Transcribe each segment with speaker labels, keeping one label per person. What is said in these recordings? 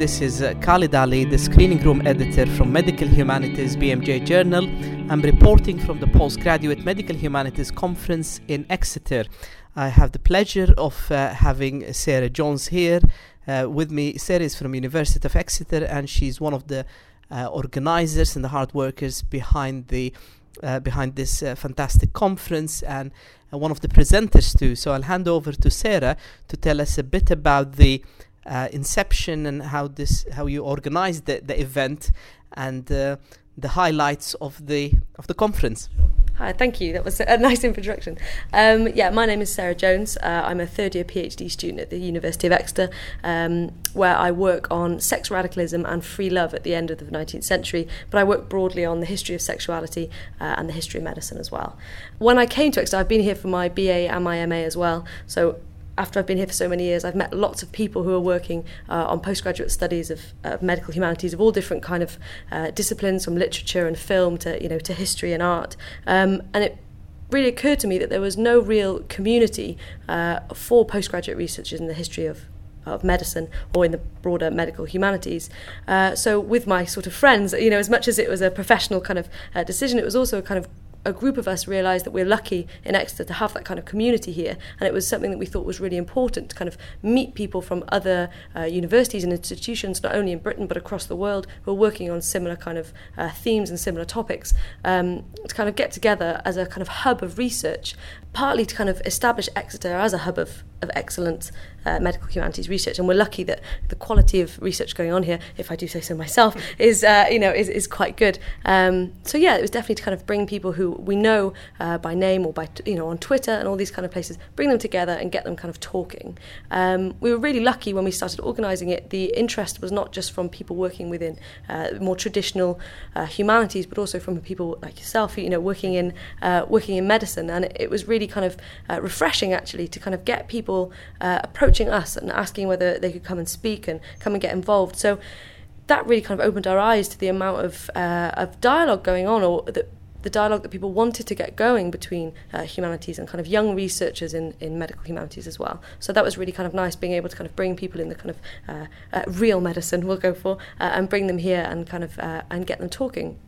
Speaker 1: This is uh, Khalid Ali, the screening room editor from Medical Humanities BMJ Journal. I'm reporting from the Postgraduate Medical Humanities Conference in Exeter. I have the pleasure of uh, having Sarah Jones here uh, with me. Sarah is from University of Exeter and she's one of the uh, organizers and the hard workers behind the uh, behind this uh, fantastic conference and one of the presenters too. So I'll hand over to Sarah to tell us a bit about the uh, inception and how this how you organized the, the event and uh, the highlights of the of the conference.
Speaker 2: Hi, thank you. That was a nice introduction. Um, yeah, my name is Sarah Jones. Uh, I'm a third year PhD student at the University of Exeter, um, where I work on sex radicalism and free love at the end of the 19th century. But I work broadly on the history of sexuality uh, and the history of medicine as well. When I came to Exeter, I've been here for my BA and my MA as well. So after I've been here for so many years, I've met lots of people who are working uh, on postgraduate studies of, of medical humanities of all different kind of uh, disciplines, from literature and film to you know to history and art, um, and it really occurred to me that there was no real community uh, for postgraduate researchers in the history of of medicine or in the broader medical humanities. Uh, so with my sort of friends, you know, as much as it was a professional kind of uh, decision, it was also a kind of a group of us realised that we're lucky in Exeter to have that kind of community here, and it was something that we thought was really important to kind of meet people from other uh, universities and institutions, not only in Britain but across the world, who are working on similar kind of uh, themes and similar topics, um, to kind of get together as a kind of hub of research, partly to kind of establish Exeter as a hub of of excellent uh, medical humanities research, and we're lucky that the quality of research going on here, if I do say so myself, is uh, you know is, is quite good. Um, so yeah, it was definitely to kind of bring people who we know uh, by name or by you know on Twitter and all these kind of places, bring them together and get them kind of talking. Um, we were really lucky when we started organising it. The interest was not just from people working within uh, more traditional uh, humanities, but also from people like yourself, you know, working in uh, working in medicine, and it, it was really kind of uh, refreshing actually to kind of get people uh, approaching us and asking whether they could come and speak and come and get involved. So that really kind of opened our eyes to the amount of uh, of dialogue going on, or the, the dialogue that people wanted to get going between uh, humanities and kind of young researchers in, in medical humanities as well. So that was really kind of nice being able to kind of bring people in the kind of uh, uh, real medicine we'll go for uh, and bring them here and kind of uh, and get them talking.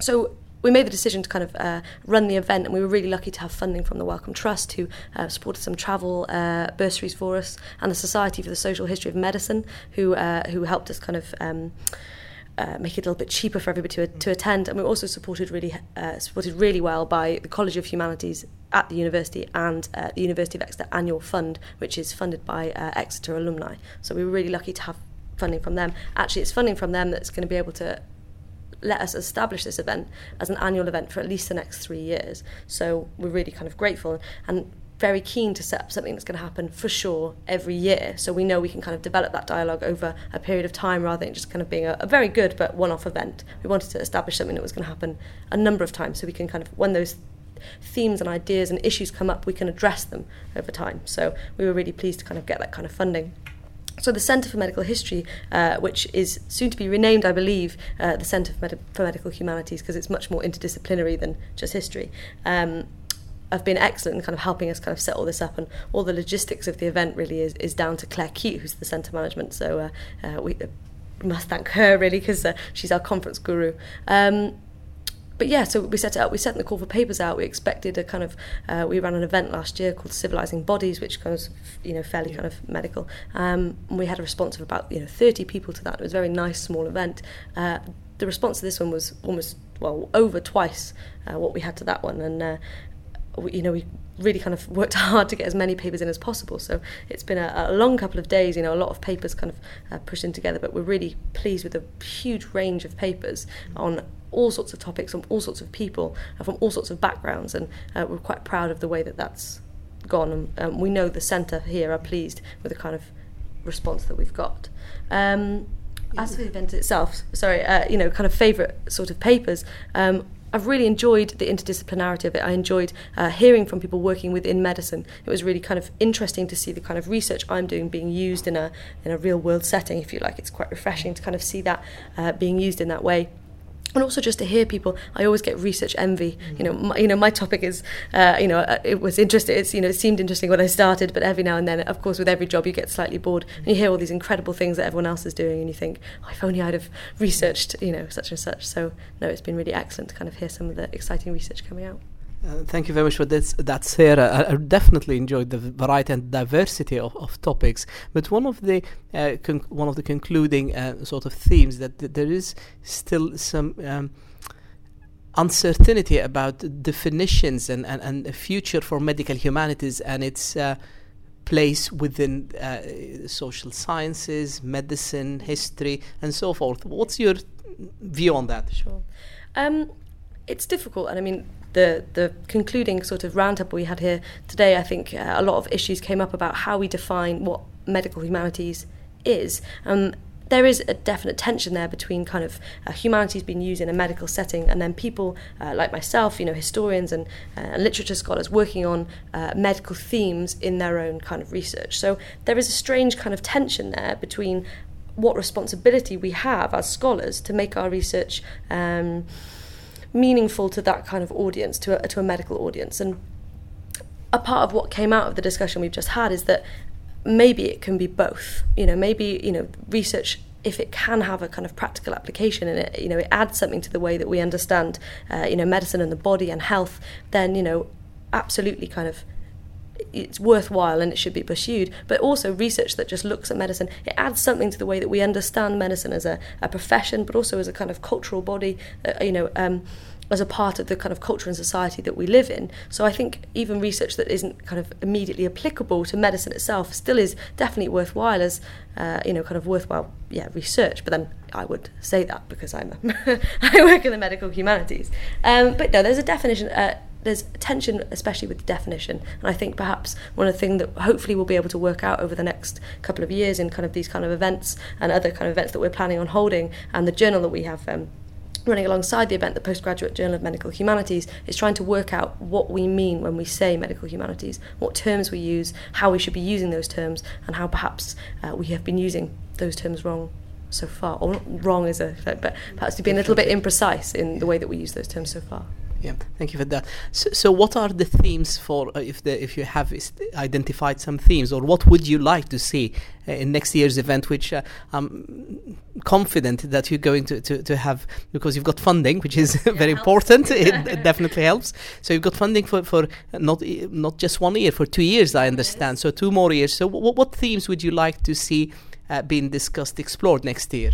Speaker 2: So we made the decision to kind of uh, run the event, and we were really lucky to have funding from the Wellcome Trust, who uh, supported some travel uh, bursaries for us, and the Society for the Social History of Medicine, who uh, who helped us kind of. Um, uh, make it a little bit cheaper for everybody to, to attend, and we were also supported really uh, supported really well by the College of Humanities at the university and uh, the University of Exeter Annual Fund, which is funded by uh, Exeter alumni. So we were really lucky to have funding from them. Actually, it's funding from them that's going to be able to let us establish this event as an annual event for at least the next three years. So we're really kind of grateful and very keen to set up something that's going to happen for sure every year. So we know we can kind of develop that dialogue over a period of time rather than just kind of being a, a very good but one off event. We wanted to establish something that was going to happen a number of times so we can kind of, when those themes and ideas and issues come up, we can address them over time. So we were really pleased to kind of get that kind of funding. So the Centre for Medical History, uh, which is soon to be renamed, I believe, uh, the Centre for, Medi- for Medical Humanities, because it's much more interdisciplinary than just history. Um, have been excellent in kind of helping us kind of set all this up and all the logistics of the event really is, is down to Claire Keyte who's the centre management so uh, uh, we must thank her really because uh, she's our conference guru um, but yeah, so we set it up. We sent the call for papers out. We expected a kind of. Uh, we ran an event last year called Civilizing Bodies, which was you know fairly yeah. kind of medical. Um, we had a response of about you know 30 people to that. It was a very nice small event. Uh, the response to this one was almost well over twice uh, what we had to that one, and uh, we, you know we really kind of worked hard to get as many papers in as possible. So it's been a, a long couple of days, you know, a lot of papers kind of uh, pushed in together, but we're really pleased with a huge range of papers on all sorts of topics from all sorts of people from all sorts of backgrounds, and uh, we're quite proud of the way that that's gone. And um, we know the centre here are pleased with the kind of response that we've got. Um, as for the event itself, sorry, uh, you know, kind of favourite sort of papers. Um, I've really enjoyed the interdisciplinarity of it. I enjoyed uh, hearing from people working within medicine. It was really kind of interesting to see the kind of research I'm doing being used in a in a real world setting, if you like. It's quite refreshing to kind of see that uh, being used in that way. And also just to hear people i always get research envy. You know my, you know my topic is uh, you know uh, it was interesting it's you know it seemed interesting when i started but every now and then of course with every job you get slightly bored and you hear all these incredible things that everyone else is doing and you think oh, if only i'd have researched you know such and such. So no it's been really excellent to kind of hear some of the exciting research coming out
Speaker 1: uh, thank you very much for this, that, Sarah. I, I, definitely enjoyed the variety and diversity of, of topics. But one of the uh, one of the concluding uh, sort of themes that th- there is still some um, uncertainty about definitions and, and, and future for medical humanities and its uh, place within uh, social sciences, medicine, history, and so forth. What's your view on that?
Speaker 2: Sure. Um, it's difficult, and I mean, the the concluding sort of roundup we had here today, I think uh, a lot of issues came up about how we define what medical humanities is. Um, there is a definite tension there between kind of uh, humanities being used in a medical setting and then people uh, like myself, you know, historians and, uh, literature scholars working on uh, medical themes in their own kind of research. So there is a strange kind of tension there between what responsibility we have as scholars to make our research. Um, meaningful to that kind of audience, to a, to a medical audience. And a part of what came out of the discussion we've just had is that maybe it can be both. You know, maybe you know research if it can have a kind of practical application and it you know it adds something to the way that we understand uh, you know medicine and the body and health, then you know absolutely kind of it's worthwhile and it should be pursued, but also research that just looks at medicine. It adds something to the way that we understand medicine as a, a profession, but also as a kind of cultural body, uh, you know, um, as a part of the kind of culture and society that we live in. So I think even research that isn't kind of immediately applicable to medicine itself still is definitely worthwhile as, uh, you know, kind of worthwhile, yeah, research. But then I would say that because I'm a I work in the medical humanities. Um, but no, there's a definition. Uh, there's tension, especially with the definition. And I think perhaps one of the things that hopefully we'll be able to work out over the next couple of years in kind of these kind of events and other kind of events that we're planning on holding, and the journal that we have. Um, running alongside the event, the Postgraduate Journal of Medical Humanities, is trying to work out what we mean when we say medical humanities, what terms we use, how we should be using those terms, and how perhaps uh, we have been using those terms wrong so far. Or wrong is a, but perhaps to be a little bit imprecise in the way that we use those terms so far.
Speaker 1: Yeah, thank you for that. So, so what are the themes for uh, if the if you have identified some themes, or what would you like to see uh, in next year's event? Which uh, I'm confident that you're going to, to, to have because you've got funding, which is very important. it, it, definitely helps. So you've got funding for, for not not just one year, for two years, I understand. Yes. So two more years. So what what themes would you like to see uh, being discussed, explored next year?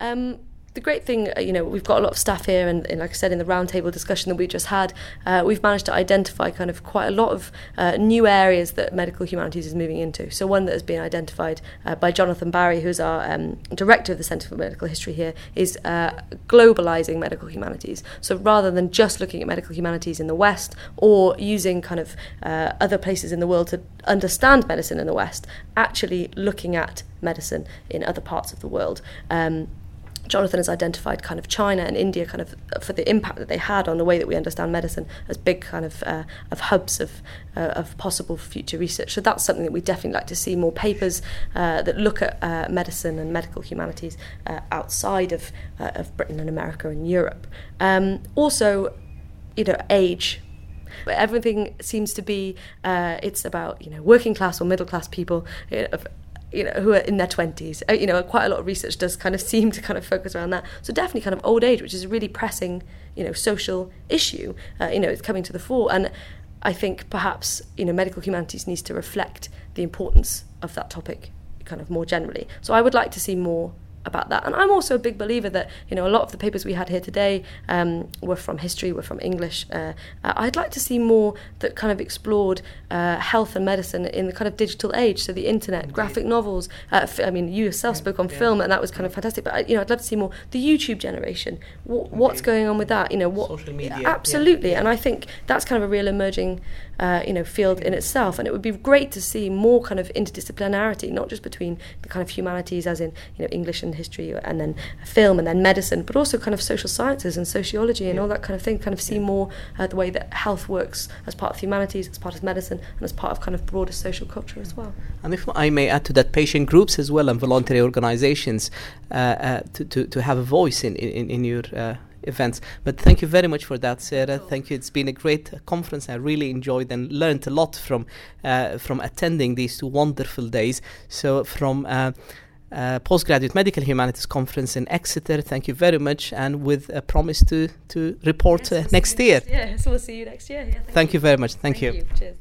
Speaker 2: Um, the great thing, uh, you know, we've got a lot of staff here, and, and like I said in the roundtable discussion that we just had, uh, we've managed to identify kind of quite a lot of uh, new areas that medical humanities is moving into. So one that has been identified uh, by Jonathan Barry, who's our um, director of the Centre for Medical History here, is uh, globalising medical humanities. So rather than just looking at medical humanities in the West or using kind of uh, other places in the world to understand medicine in the West, actually looking at medicine in other parts of the world. Um, Jonathan has identified kind of China and India kind of uh, for the impact that they had on the way that we understand medicine as big kind of uh, of hubs of uh, of possible future research. So that's something that we definitely like to see more papers uh, that look at uh, medicine and medical humanities uh, outside of of Britain and America and Europe. Um, also, you know, age everything seems to be uh, it's about you know working class or middle class people you know, you know, who are in their 20s. Uh, you know, quite a lot of research does kind of seem to kind of focus around that. So definitely kind of old age, which is a really pressing, you know, social issue, uh, you know, it's coming to the fore. And I think perhaps, you know, medical humanities needs to reflect the importance of that topic kind of more generally. So I would like to see more about that. And I'm also a big believer that you know a lot of the papers we had here today um, were from history, were from English. Uh, uh, I'd like to see more that kind of explored uh, health and medicine in the kind of digital age, so the internet, Indeed. graphic novels. Uh, f- I mean, you yourself yeah, spoke on yeah. film, and that was kind of fantastic. But you know, I'd love to see more the YouTube generation. What's going on with that? You know, what
Speaker 1: social media?
Speaker 2: Absolutely, yeah. and I think that's kind of a real emerging uh, you know field in itself. And it would be great to see more kind of interdisciplinarity, not just between the kind of humanities, as in you know English and history, and then film, and then medicine, but also kind of social sciences and sociology and all that kind of thing. Kind of see more uh, the way that health works as part of humanities, as part of medicine, and as part of kind of broader social culture as well.
Speaker 1: And if I may add to that, patient groups as well and voluntary organisations uh, uh, to, to to have a voice in in, in your uh, events. But thank you very much for that, Sarah. Thank you. It's been a great conference. I really enjoyed and learned a lot from uh, from attending these two wonderful days. So from uh, uh, postgraduate medical humanities conference in Exeter. Thank you very much, and with a promise to to report
Speaker 2: Yes,
Speaker 1: uh,
Speaker 2: we'll
Speaker 1: next
Speaker 2: see you
Speaker 1: year.
Speaker 2: Yeah, so we'll see you next year. Yeah,
Speaker 1: Thank you very much. Thank,
Speaker 2: Thank you. Cheers.